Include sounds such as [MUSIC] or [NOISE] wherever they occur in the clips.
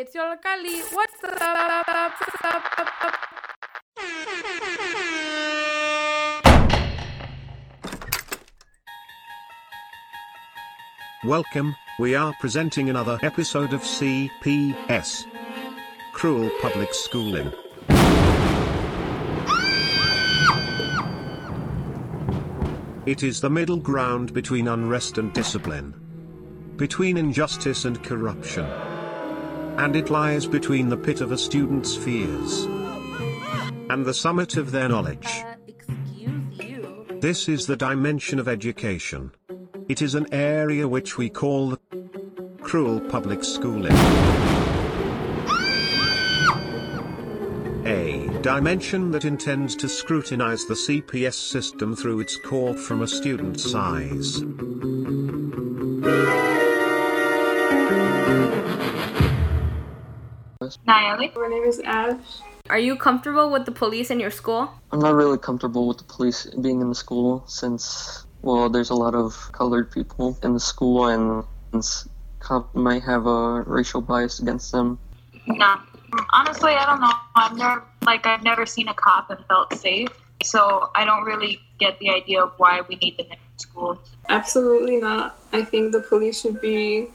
It's your Kali. What's up? Welcome, we are presenting another episode of CPS Cruel Public Schooling. It is the middle ground between unrest and discipline, between injustice and corruption. And it lies between the pit of a student's fears and the summit of their knowledge. This is the dimension of education. It is an area which we call the cruel public schooling. A dimension that intends to scrutinize the CPS system through its core from a student's eyes. Nayeli? My name is Ash. Are you comfortable with the police in your school? I'm not really comfortable with the police being in the school since, well, there's a lot of colored people in the school and since cop might have a racial bias against them. No. Honestly, I don't know. I've never like I've never seen a cop and felt safe. So I don't really get the idea of why we need them in school. Absolutely not. I think the police should be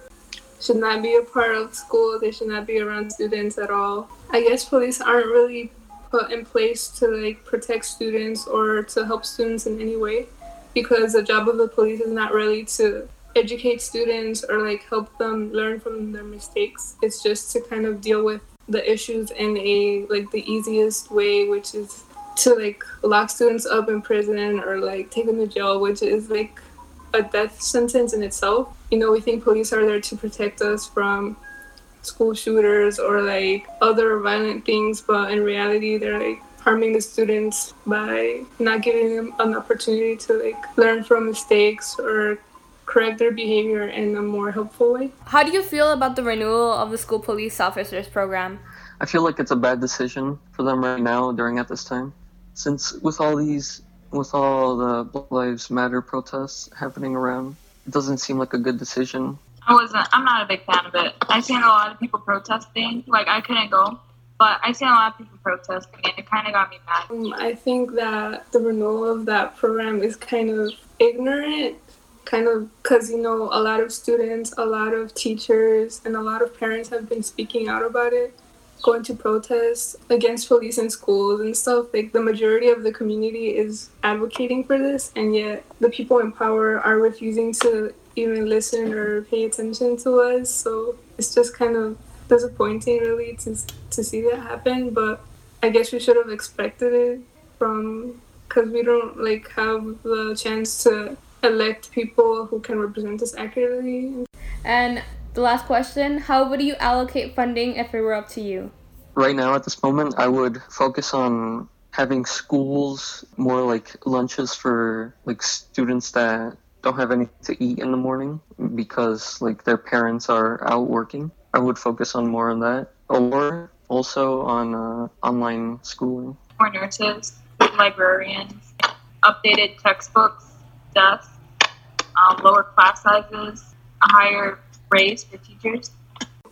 should not be a part of school. They should not be around students at all. I guess police aren't really put in place to like protect students or to help students in any way because the job of the police is not really to educate students or like help them learn from their mistakes. It's just to kind of deal with the issues in a like the easiest way, which is to like lock students up in prison or like take them to jail, which is like a death sentence in itself. You know, we think police are there to protect us from school shooters or like other violent things, but in reality, they're like harming the students by not giving them an opportunity to like learn from mistakes or correct their behavior in a more helpful way. How do you feel about the renewal of the school police officers program? I feel like it's a bad decision for them right now during at this time. Since with all these with all the Black Lives Matter protests happening around, it doesn't seem like a good decision. I wasn't. I'm not a big fan of it. I've seen a lot of people protesting. Like I couldn't go, but I've seen a lot of people protesting, and it kind of got me mad. Um, I think that the renewal of that program is kind of ignorant, kind of because you know a lot of students, a lot of teachers, and a lot of parents have been speaking out about it, going to protest against police in schools and stuff. Like the majority of the community is advocating for this, and yet the people in power are refusing to even listen or pay attention to us. So it's just kind of disappointing, really, to to see that happen. But I guess we should have expected it from because we don't like have the chance to elect people who can represent us accurately. And the last question How would you allocate funding if it were up to you? Right now, at this moment, I would focus on having schools more like lunches for like students that don't have anything to eat in the morning because like their parents are out working. I would focus on more on that, or also on uh, online schooling. More nurses, librarians, updated textbooks, desks, um, lower class sizes, a higher raise for teachers.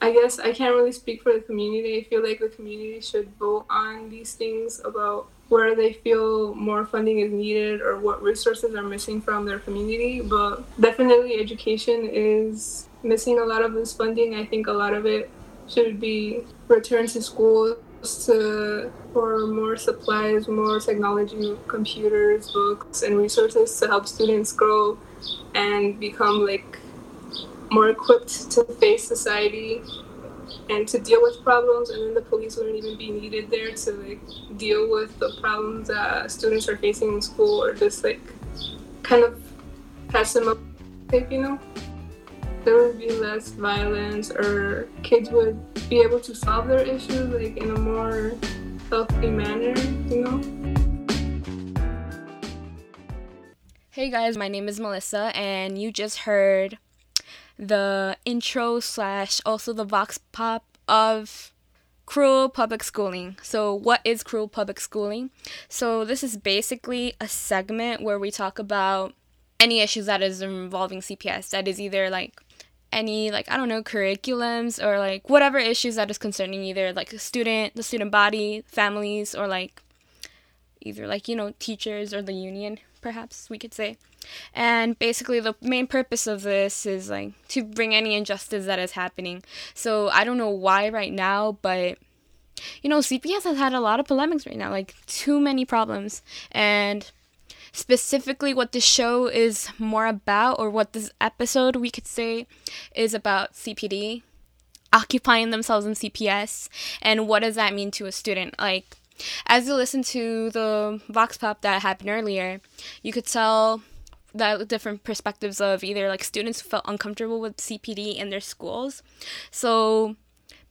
I guess I can't really speak for the community. I feel like the community should vote on these things about where they feel more funding is needed or what resources are missing from their community. But definitely, education is missing a lot of this funding. I think a lot of it should be returned to schools to for more supplies, more technology, computers, books, and resources to help students grow and become like more equipped to face society and to deal with problems and then the police wouldn't even be needed there to like deal with the problems that students are facing in school or just like kind of pass them up you know? There would be less violence or kids would be able to solve their issues like in a more healthy manner you know? Hey guys, my name is Melissa, and you just heard the intro slash also the vox pop of cruel public schooling. So, what is cruel public schooling? So, this is basically a segment where we talk about any issues that is involving CPS. That is either like any like I don't know curriculums or like whatever issues that is concerning either like a student, the student body, families, or like either like you know teachers or the union perhaps we could say. And basically, the main purpose of this is like to bring any injustice that is happening. So I don't know why right now, but you know, CPS has had a lot of polemics right now, like too many problems. And specifically, what this show is more about, or what this episode we could say is about CPD occupying themselves in CPS, and what does that mean to a student? Like, as you listen to the Vox Pop that happened earlier, you could tell that different perspectives of either like students who felt uncomfortable with CPD in their schools. So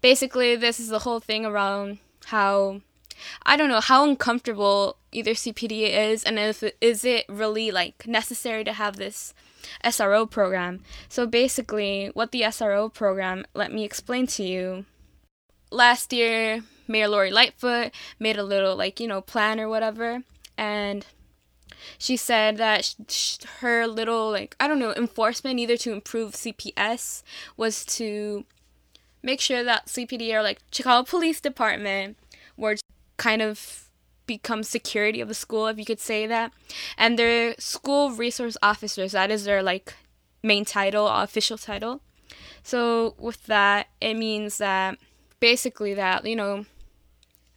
basically, this is the whole thing around how I don't know how uncomfortable either CPD is, and if is it really like necessary to have this SRO program. So basically, what the SRO program, let me explain to you. Last year, Mayor Lori Lightfoot made a little like you know plan or whatever, and she said that sh- her little like I don't know enforcement either to improve CPS was to make sure that CPD or like Chicago Police Department were kind of become security of the school if you could say that. And their school resource officers that is their like main title official title. So with that it means that basically that you know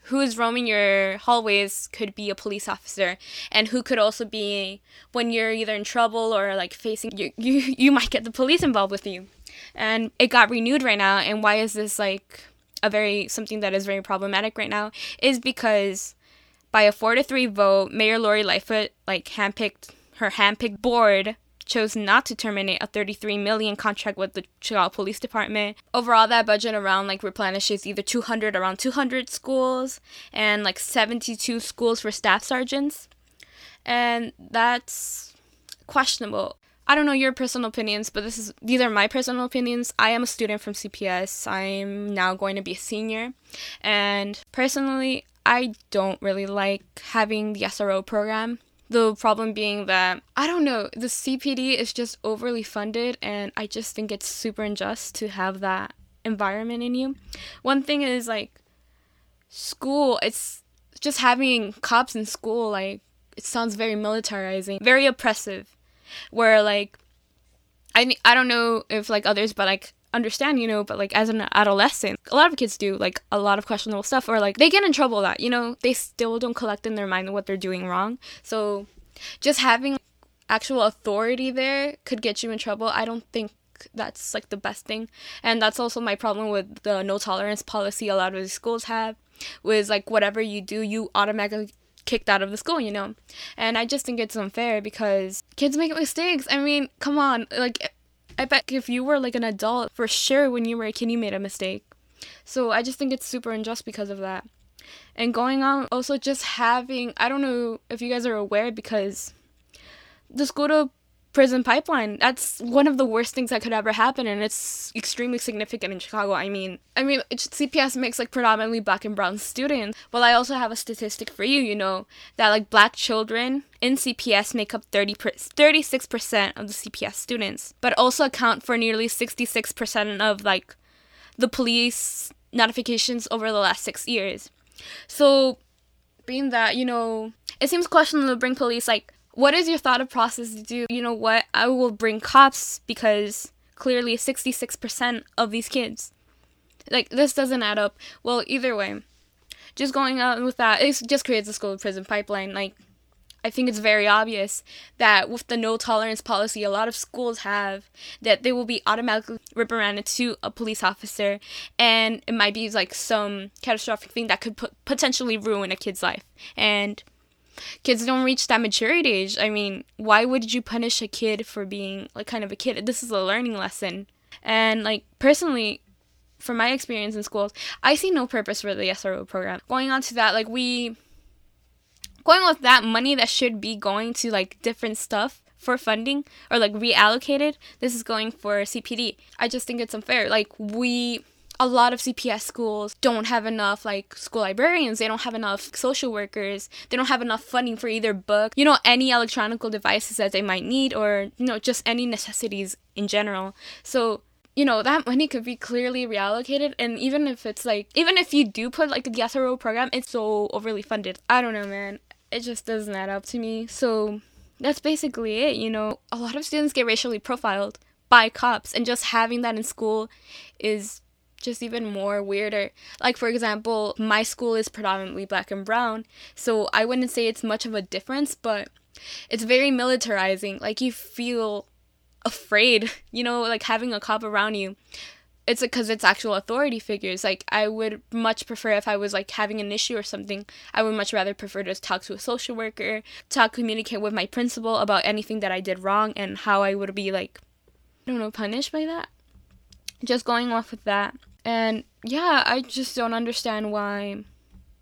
who is roaming your hallways could be a police officer and who could also be when you're either in trouble or like facing you you, [LAUGHS] you might get the police involved with you. And it got renewed right now and why is this like a very something that is very problematic right now is because by a four to three vote mayor lori lightfoot like handpicked her handpicked board chose not to terminate a 33 million contract with the Chicago Police Department. Overall, that budget around like replenishes either 200 around 200 schools and like 72 schools for staff sergeants, and that's questionable. I don't know your personal opinions, but this is these are my personal opinions. I am a student from CPS. I'm now going to be a senior, and personally, I don't really like having the SRO program the problem being that, I don't know, the CPD is just overly funded, and I just think it's super unjust to have that environment in you. One thing is like school, it's just having cops in school, like, it sounds very militarizing, very oppressive. Where, like, I, I don't know if like others, but like understand, you know, but like as an adolescent, a lot of kids do like a lot of questionable stuff or like they get in trouble that, you know, they still don't collect in their mind what they're doing wrong. So just having actual authority there could get you in trouble. I don't think that's like the best thing. And that's also my problem with the no tolerance policy a lot of the schools have was like whatever you do, you automatically kicked out of the school, you know. And I just think it's unfair because kids make mistakes. I mean, come on, like I bet if you were like an adult, for sure when you were a kid you made a mistake. So I just think it's super unjust because of that. And going on also just having I don't know if you guys are aware because the school to prison pipeline. That's one of the worst things that could ever happen and it's extremely significant in chicago i mean. I mean cps makes like predominantly black and brown students well i also have a statistic for you you know that like black children in cps make up 30 36% of the cps students but also account for nearly 66% of like the police notifications over the last six years. So being that you know it seems questionable to bring police like what is your thought of process to do? You know what? I will bring cops because clearly 66% of these kids. Like, this doesn't add up. Well, either way, just going on with that, it just creates a school prison pipeline. Like, I think it's very obvious that with the no tolerance policy a lot of schools have, that they will be automatically reprimanded to a police officer, and it might be like some catastrophic thing that could potentially ruin a kid's life. And kids don't reach that maturity age. I mean, why would you punish a kid for being like kind of a kid? This is a learning lesson. And like personally, from my experience in schools, I see no purpose for the SRO program. Going on to that, like we going with that money that should be going to like different stuff for funding or like reallocated, this is going for CPD. I just think it's unfair. Like we a lot of CPS schools don't have enough like school librarians, they don't have enough social workers, they don't have enough funding for either book, you know, any electronic devices that they might need or, you know, just any necessities in general. So you know, that money could be clearly reallocated. And even if it's like, even if you do put like the SRO program, it's so overly funded. I don't know, man. It just doesn't add up to me. So that's basically it. You know, a lot of students get racially profiled by cops, and just having that in school is just even more weirder. Like, for example, my school is predominantly black and brown, so I wouldn't say it's much of a difference, but it's very militarizing. Like, you feel afraid, [LAUGHS] you know, like having a cop around you. It's because it's actual authority figures. Like, I would much prefer if I was like having an issue or something, I would much rather prefer to talk to a social worker, talk, communicate with my principal about anything that I did wrong and how I would be like, I don't know, punished by that. Just going off with that. And yeah, I just don't understand why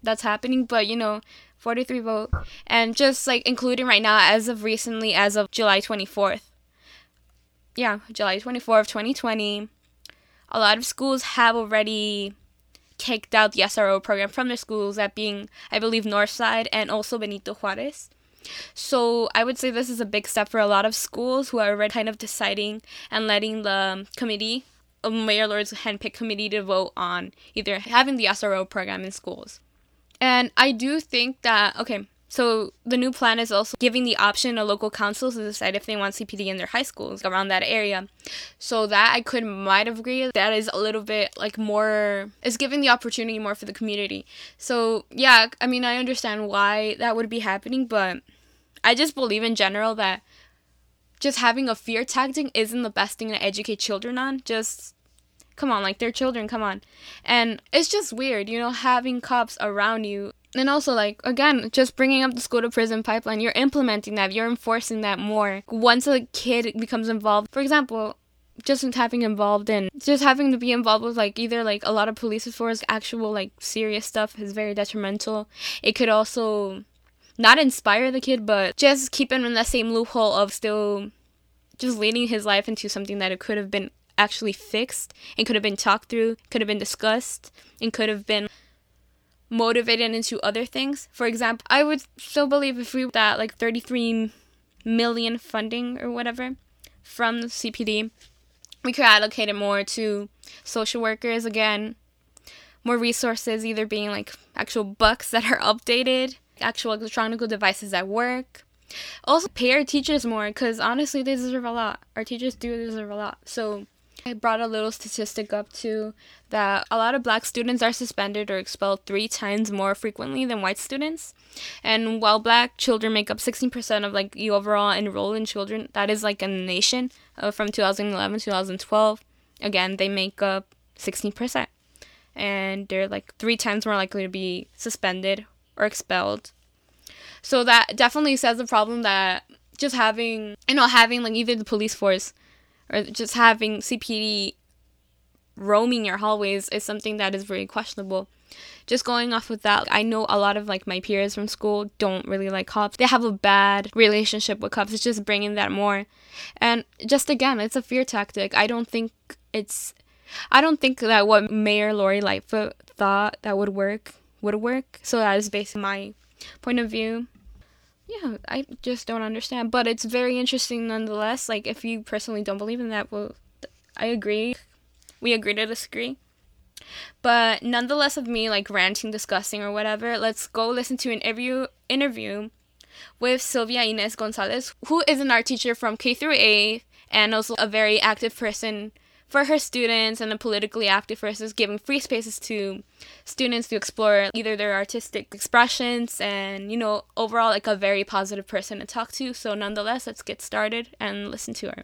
that's happening. But you know, 43 vote. And just like including right now, as of recently, as of July 24th. Yeah, July 24th, 2020. A lot of schools have already kicked out the SRO program from their schools, that being, I believe, Northside and also Benito Juarez. So I would say this is a big step for a lot of schools who are already kind of deciding and letting the committee, Mayor Lori's handpicked committee, to vote on either having the SRO program in schools. And I do think that, okay, so the new plan is also giving the option to local councils to decide if they want CPD in their high schools around that area. So that I could might agree that is a little bit like more is giving the opportunity more for the community. So yeah, I mean I understand why that would be happening, but I just believe in general that just having a fear tactic isn't the best thing to educate children on. Just come on, like they're children, come on. And it's just weird, you know, having cops around you and also like again just bringing up the school to prison pipeline you're implementing that you're enforcing that more once a kid becomes involved for example just having involved in just having to be involved with like either like a lot of police force actual like serious stuff is very detrimental it could also not inspire the kid but just keep him in that same loophole of still just leading his life into something that it could have been actually fixed and could have been talked through could have been discussed and could have been motivated into other things. For example, I would still believe if we that like 33 million funding or whatever from the CPD, we could allocate it more to social workers again, more resources either being like actual books that are updated, actual electronic devices at work. Also pay our teachers more because honestly they deserve a lot. Our teachers do deserve a lot. So I brought a little statistic up too that a lot of black students are suspended or expelled three times more frequently than white students. And while black children make up 16% of like the overall enrolled in children, that is like the nation uh, from 2011 2012, again, they make up 16%. And they're like three times more likely to be suspended or expelled. So that definitely says the problem that just having, you know, having like either the police force or just having CPD roaming your hallways is something that is very questionable. Just going off with that, I know a lot of like my peers from school don't really like cops. They have a bad relationship with cops. It's just bringing that more. And just again, it's a fear tactic. I don't think it's I don't think that what Mayor Lori Lightfoot thought that would work would work. So that is basically my point of view yeah, I just don't understand. But it's very interesting nonetheless. Like, if you personally don't believe in that, well, I agree. We agree to disagree. But nonetheless, of me like ranting, discussing, or whatever, let's go listen to an interview interview with Sylvia Inez Gonzalez, who is an art teacher from K through 8 and also a very active person for her students and the politically active person giving free spaces to students to explore either their artistic expressions and you know overall like a very positive person to talk to so nonetheless let's get started and listen to her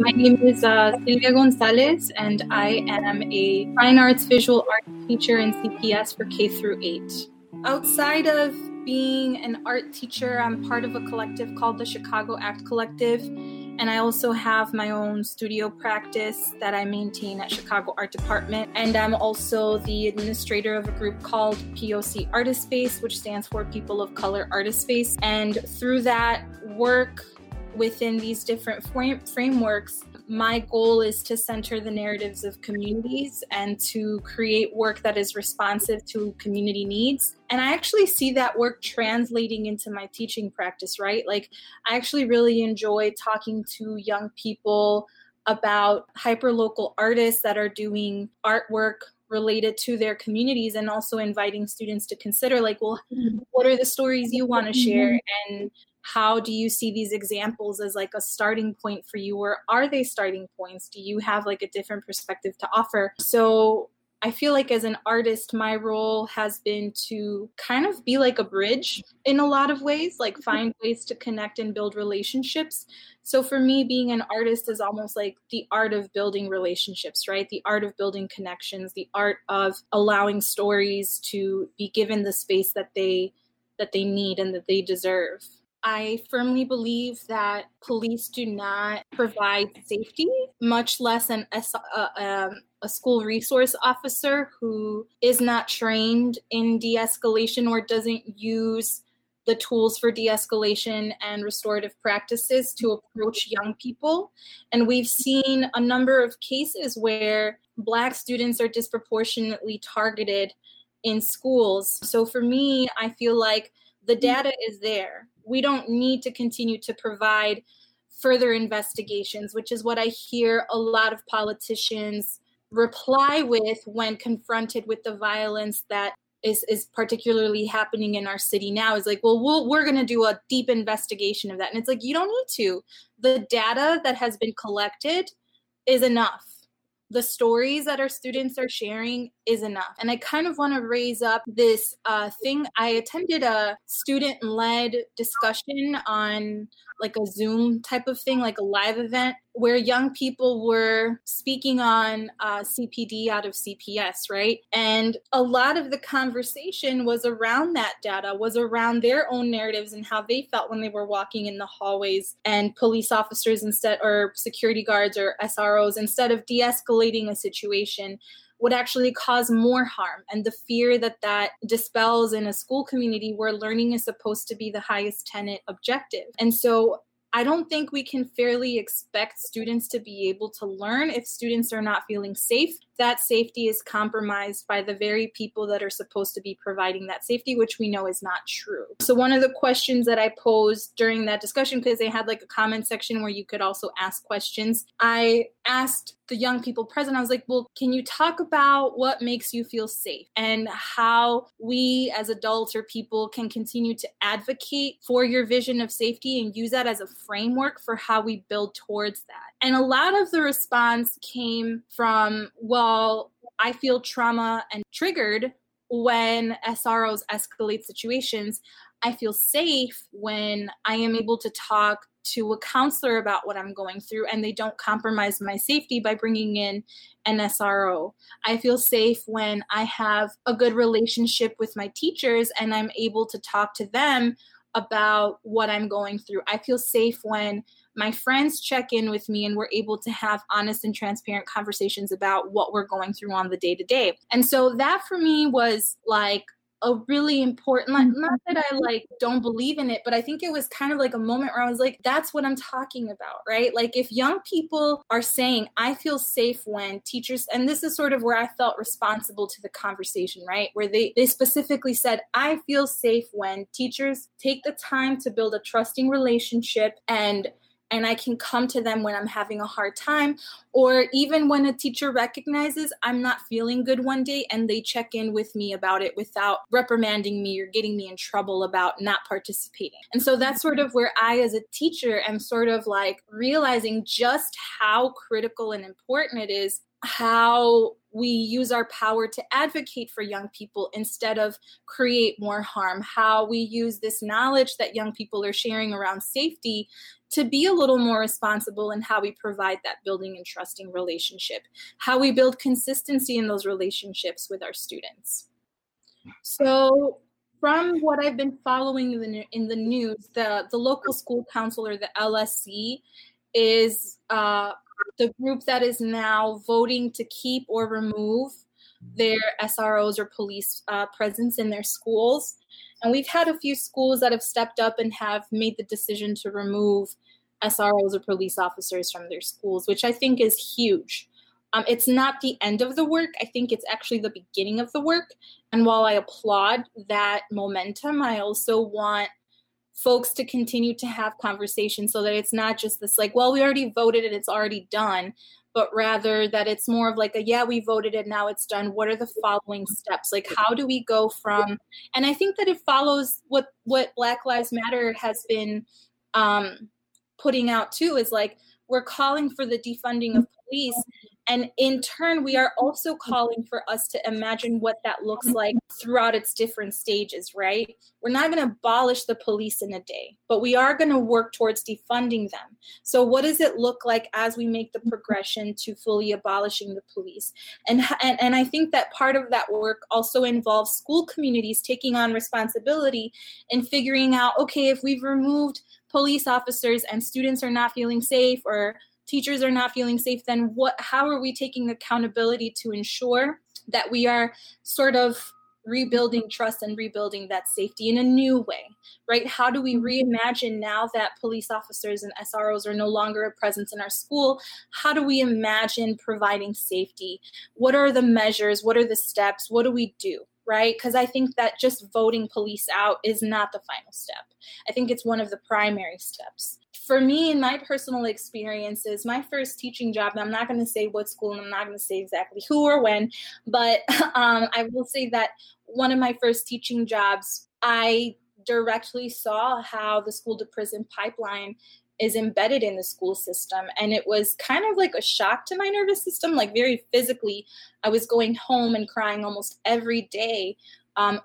my name is uh, Silvia Gonzalez, and I am a fine arts visual art teacher in CPS for K through 8. Outside of being an art teacher, I'm part of a collective called the Chicago Act Collective, and I also have my own studio practice that I maintain at Chicago Art Department. And I'm also the administrator of a group called POC Artist Space, which stands for People of Color Artist Space. And through that work within these different frame- frameworks, my goal is to center the narratives of communities and to create work that is responsive to community needs. And I actually see that work translating into my teaching practice, right? Like, I actually really enjoy talking to young people about hyperlocal artists that are doing artwork related to their communities and also inviting students to consider like well mm-hmm. what are the stories you want to mm-hmm. share and how do you see these examples as like a starting point for you or are they starting points do you have like a different perspective to offer so I feel like as an artist, my role has been to kind of be like a bridge in a lot of ways, like mm-hmm. find ways to connect and build relationships. So for me, being an artist is almost like the art of building relationships, right? The art of building connections, the art of allowing stories to be given the space that they that they need and that they deserve. I firmly believe that police do not provide safety, much less an uh, um, a school resource officer who is not trained in de escalation or doesn't use the tools for de escalation and restorative practices to approach young people. And we've seen a number of cases where Black students are disproportionately targeted in schools. So for me, I feel like the data is there we don't need to continue to provide further investigations, which is what I hear a lot of politicians reply with when confronted with the violence that is, is particularly happening in our city now is like, well, we we are going to do a deep investigation of that. And it's like, you don't need to. The data that has been collected is enough the stories that our students are sharing is enough. And I kind of want to raise up this uh, thing. I attended a student led discussion on like a Zoom type of thing, like a live event, where young people were speaking on uh, CPD out of CPS, right? And a lot of the conversation was around that data, was around their own narratives and how they felt when they were walking in the hallways and police officers instead, or security guards or SROs, instead of de escalating a situation, would actually cause more harm and the fear that that dispels in a school community where learning is supposed to be the highest tenant objective. And so I don't think we can fairly expect students to be able to learn if students are not feeling safe. That safety is compromised by the very people that are supposed to be providing that safety, which we know is not true. So, one of the questions that I posed during that discussion, because they had like a comment section where you could also ask questions, I asked the young people present, I was like, well, can you talk about what makes you feel safe and how we as adults or people can continue to advocate for your vision of safety and use that as a framework for how we build towards that? And a lot of the response came from, well, I feel trauma and triggered when SROs escalate situations. I feel safe when I am able to talk to a counselor about what I'm going through and they don't compromise my safety by bringing in an SRO. I feel safe when I have a good relationship with my teachers and I'm able to talk to them about what I'm going through. I feel safe when my friends check in with me and we're able to have honest and transparent conversations about what we're going through on the day to day. And so that for me was like a really important like, mm-hmm. not that i like don't believe in it but i think it was kind of like a moment where i was like that's what i'm talking about right? Like if young people are saying i feel safe when teachers and this is sort of where i felt responsible to the conversation right? Where they they specifically said i feel safe when teachers take the time to build a trusting relationship and and I can come to them when I'm having a hard time, or even when a teacher recognizes I'm not feeling good one day and they check in with me about it without reprimanding me or getting me in trouble about not participating. And so that's sort of where I, as a teacher, am sort of like realizing just how critical and important it is how we use our power to advocate for young people instead of create more harm, how we use this knowledge that young people are sharing around safety to be a little more responsible in how we provide that building and trusting relationship, how we build consistency in those relationships with our students. So, from what I've been following in the, in the news, the, the local school council or the LSC is uh, the group that is now voting to keep or remove their SROs or police uh, presence in their schools. And we've had a few schools that have stepped up and have made the decision to remove SROs or police officers from their schools, which I think is huge. Um, it's not the end of the work. I think it's actually the beginning of the work. And while I applaud that momentum, I also want folks to continue to have conversations so that it's not just this like, well, we already voted and it's already done, but rather that it's more of like a yeah, we voted and now it's done. What are the following steps? Like how do we go from and I think that it follows what what Black Lives Matter has been um putting out too is like we're calling for the defunding of police and in turn, we are also calling for us to imagine what that looks like throughout its different stages, right? We're not going to abolish the police in a day, but we are going to work towards defunding them. So, what does it look like as we make the progression to fully abolishing the police? And, and, and I think that part of that work also involves school communities taking on responsibility and figuring out okay, if we've removed police officers and students are not feeling safe or teachers are not feeling safe, then what how are we taking accountability to ensure that we are sort of rebuilding trust and rebuilding that safety in a new way, right? How do we mm-hmm. reimagine now that police officers and SROs are no longer a presence in our school? How do we imagine providing safety? What are the measures? What are the steps? What do we do? Right? Because I think that just voting police out is not the final step. I think it's one of the primary steps for me in my personal experiences, my first teaching job, and I'm not going to say what school and I'm not going to say exactly who or when, but [LAUGHS] um, I will say that one of my first teaching jobs, I directly saw how the school to prison pipeline is embedded in the school system. And it was kind of like a shock to my nervous system, like very physically. I was going home and crying almost every day um,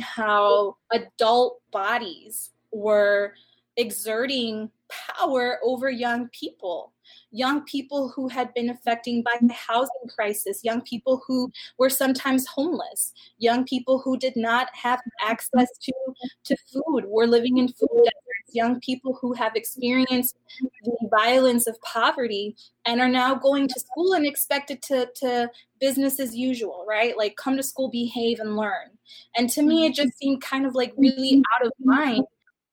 how adult bodies were exerting power over young people. Young people who had been affected by the housing crisis. Young people who were sometimes homeless. Young people who did not have access to, to food. Were living in food deserts. Young people who have experienced the violence of poverty and are now going to school and expected to, to business as usual right? Like come to school behave and learn. And to me it just seemed kind of like really out of line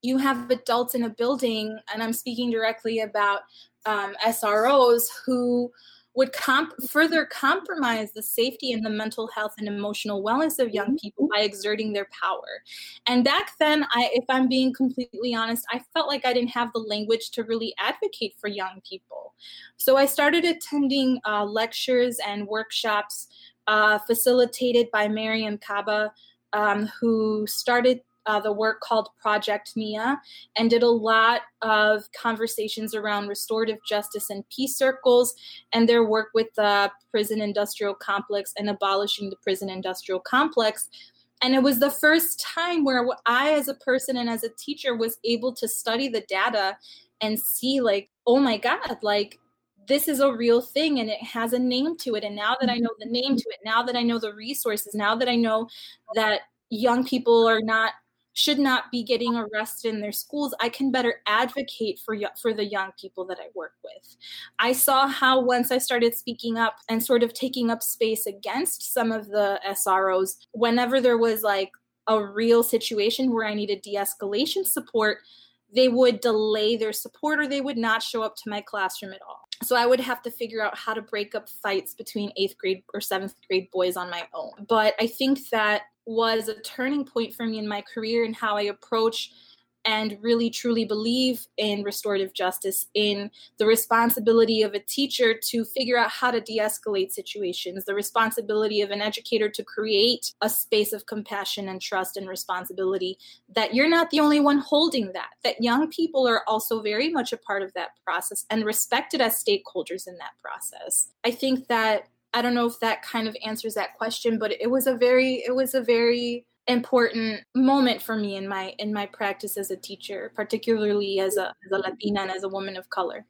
you have adults in a building, and I'm speaking directly about um, SROs who would comp- further compromise the safety and the mental health and emotional wellness of young people by exerting their power. And back then, I, if I'm being completely honest, I felt like I didn't have the language to really advocate for young people. So I started attending uh, lectures and workshops uh, facilitated by Mariame Kaba, um, who started uh, the work called Project NIA and did a lot of conversations around restorative justice and peace circles and their work with the prison industrial complex and abolishing the prison industrial complex. And it was the first time where I, as a person and as a teacher, was able to study the data and see, like, oh my God, like, this is a real thing and it has a name to it. And now that I know the name to it, now that I know the resources, now that I know that young people are not should not be getting arrested in their schools i can better advocate for for the young people that i work with i saw how once i started speaking up and sort of taking up space against some of the sros whenever there was like a real situation where i needed de-escalation support they would delay their support or they would not show up to my classroom at all so I would have to figure out how to break up fights between eighth grade or seventh grade boys on my own. But I think that was a turning point for me in my career and how I approach and really truly believe in restorative justice, in the responsibility of a teacher to figure out how to de escalate situations, the responsibility of an educator to create a space of compassion and trust and responsibility, that you're not the only one holding that, that young people are also very much a part of that process and respected as stakeholders in that process. I think that I don't know if that kind of answers that question, but it was a very it was a very important moment for me in my in my practice as a teacher, particularly as a as a Latina and as a woman of color.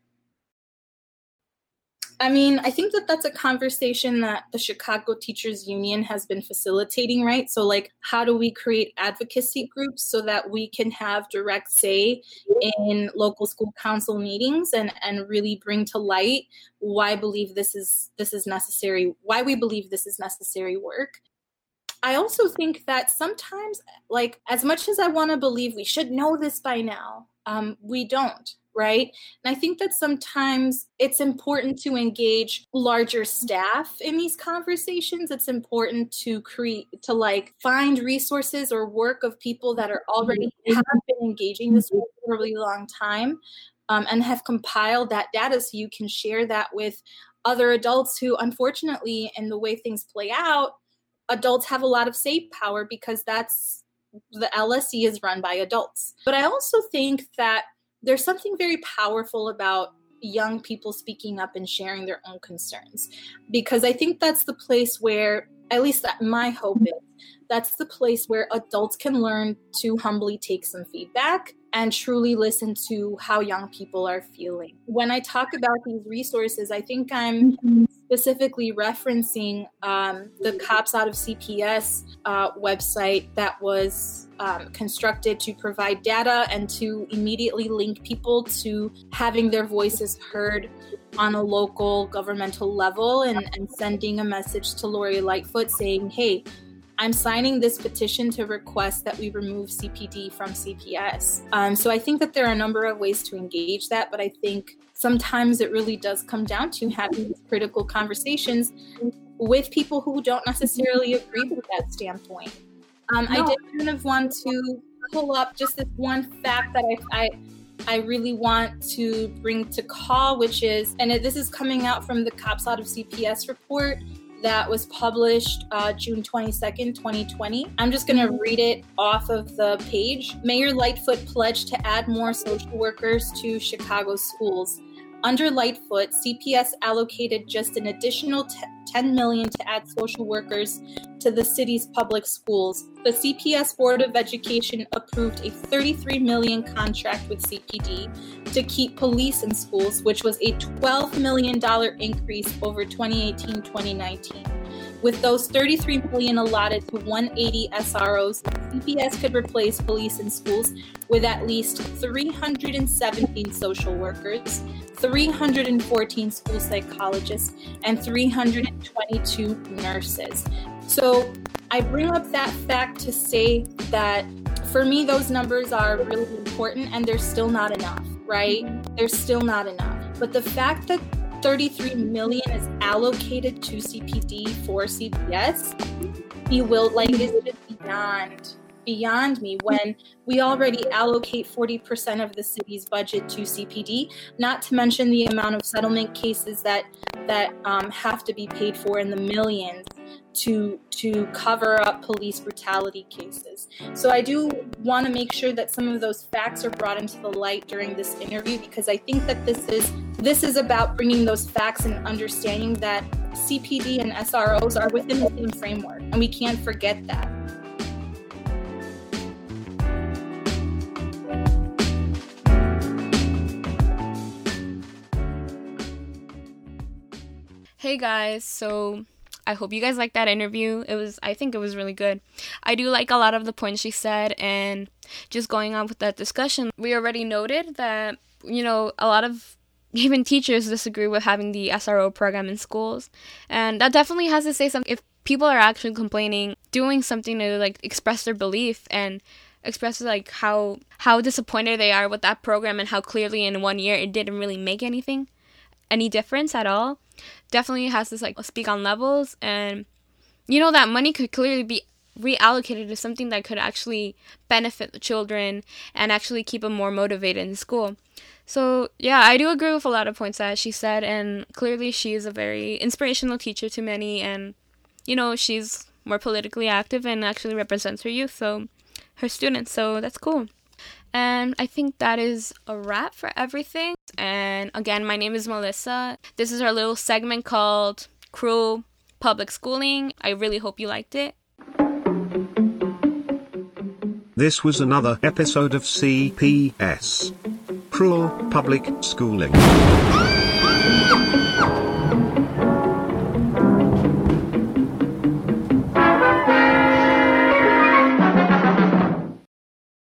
I mean, I think that that's a conversation that the Chicago Teachers Union has been facilitating, right? So, like, how do we create advocacy groups so that we can have direct say in local school council meetings and and really bring to light why I believe this is this is necessary, why we believe this is necessary work. I also think that sometimes, like, as much as I want to believe we should know this by now, um, we don't right? And I think that sometimes it's important to engage larger staff in these conversations. It's important to create, to like find resources or work of people that are already have been engaging this for a really long time um, and have compiled that data so you can share that with other adults who, unfortunately, in the way things play out, adults have a lot of say power because that's the LSC is run by adults. But I also think that there's something very powerful about young people speaking up and sharing their own concerns. Because I think that's the place where, at least that my hope is, that's the place where adults can learn to humbly take some feedback and truly listen to how young people are feeling. When I talk about these resources, I think I'm specifically referencing um, the Cops Out of CPS uh, website that was um, constructed to provide data and to immediately link people to having their voices heard on a local governmental level and, and sending a message to Lori Lightfoot saying, hey, I'm signing this petition to request that we remove CPD from CPS. Um, so I think that there are a number of ways to engage that, but I think sometimes it really does come down to having these critical conversations with people who don't necessarily agree with that standpoint. Um, no. I did kind of want to pull up just this one fact that I, I I really want to bring to call, which is, and this is coming out from the Cops Out of CPS report that was published uh, June 22nd, 2020. I'm just going to read it off of the page. Mayor Lightfoot pledged to add more social workers to Chicago schools. Under Lightfoot, CPS allocated just an additional t- 10 million to add social workers to the city's public schools. The CPS Board of Education approved a 33 million contract with CPD to keep police in schools, which was a 12 million dollar increase over 2018-2019. With those 33 million allotted to 180 SROs, CPS could replace police in schools with at least 317 social workers, 314 school psychologists, and 322 nurses. So I bring up that fact to say that for me, those numbers are really important and they're still not enough, right? They're still not enough. But the fact that 33 million is allocated to CPD for CPS, he will like is just beyond beyond me when we already allocate 40% of the city's budget to CPD, not to mention the amount of settlement cases that that um, have to be paid for in the millions to to cover up police brutality cases. So I do want to make sure that some of those facts are brought into the light during this interview because I think that this is this is about bringing those facts and understanding that CPD and SROs are within the same framework and we can't forget that. Hey guys, so I hope you guys liked that interview. It was I think it was really good. I do like a lot of the points she said and just going on with that discussion. We already noted that you know, a lot of even teachers disagree with having the SRO program in schools. And that definitely has to say something if people are actually complaining, doing something to like express their belief and express like how how disappointed they are with that program and how clearly in one year it didn't really make anything any difference at all definitely has to like speak on levels and you know that money could clearly be reallocated to something that could actually benefit the children and actually keep them more motivated in school. So, yeah, I do agree with a lot of points that she said, and clearly she is a very inspirational teacher to many, and you know, she's more politically active and actually represents her youth, so her students, so that's cool. And I think that is a wrap for everything. And again, my name is Melissa. This is our little segment called Cruel Public Schooling. I really hope you liked it. This was another episode of CPS Cruel Public Schooling.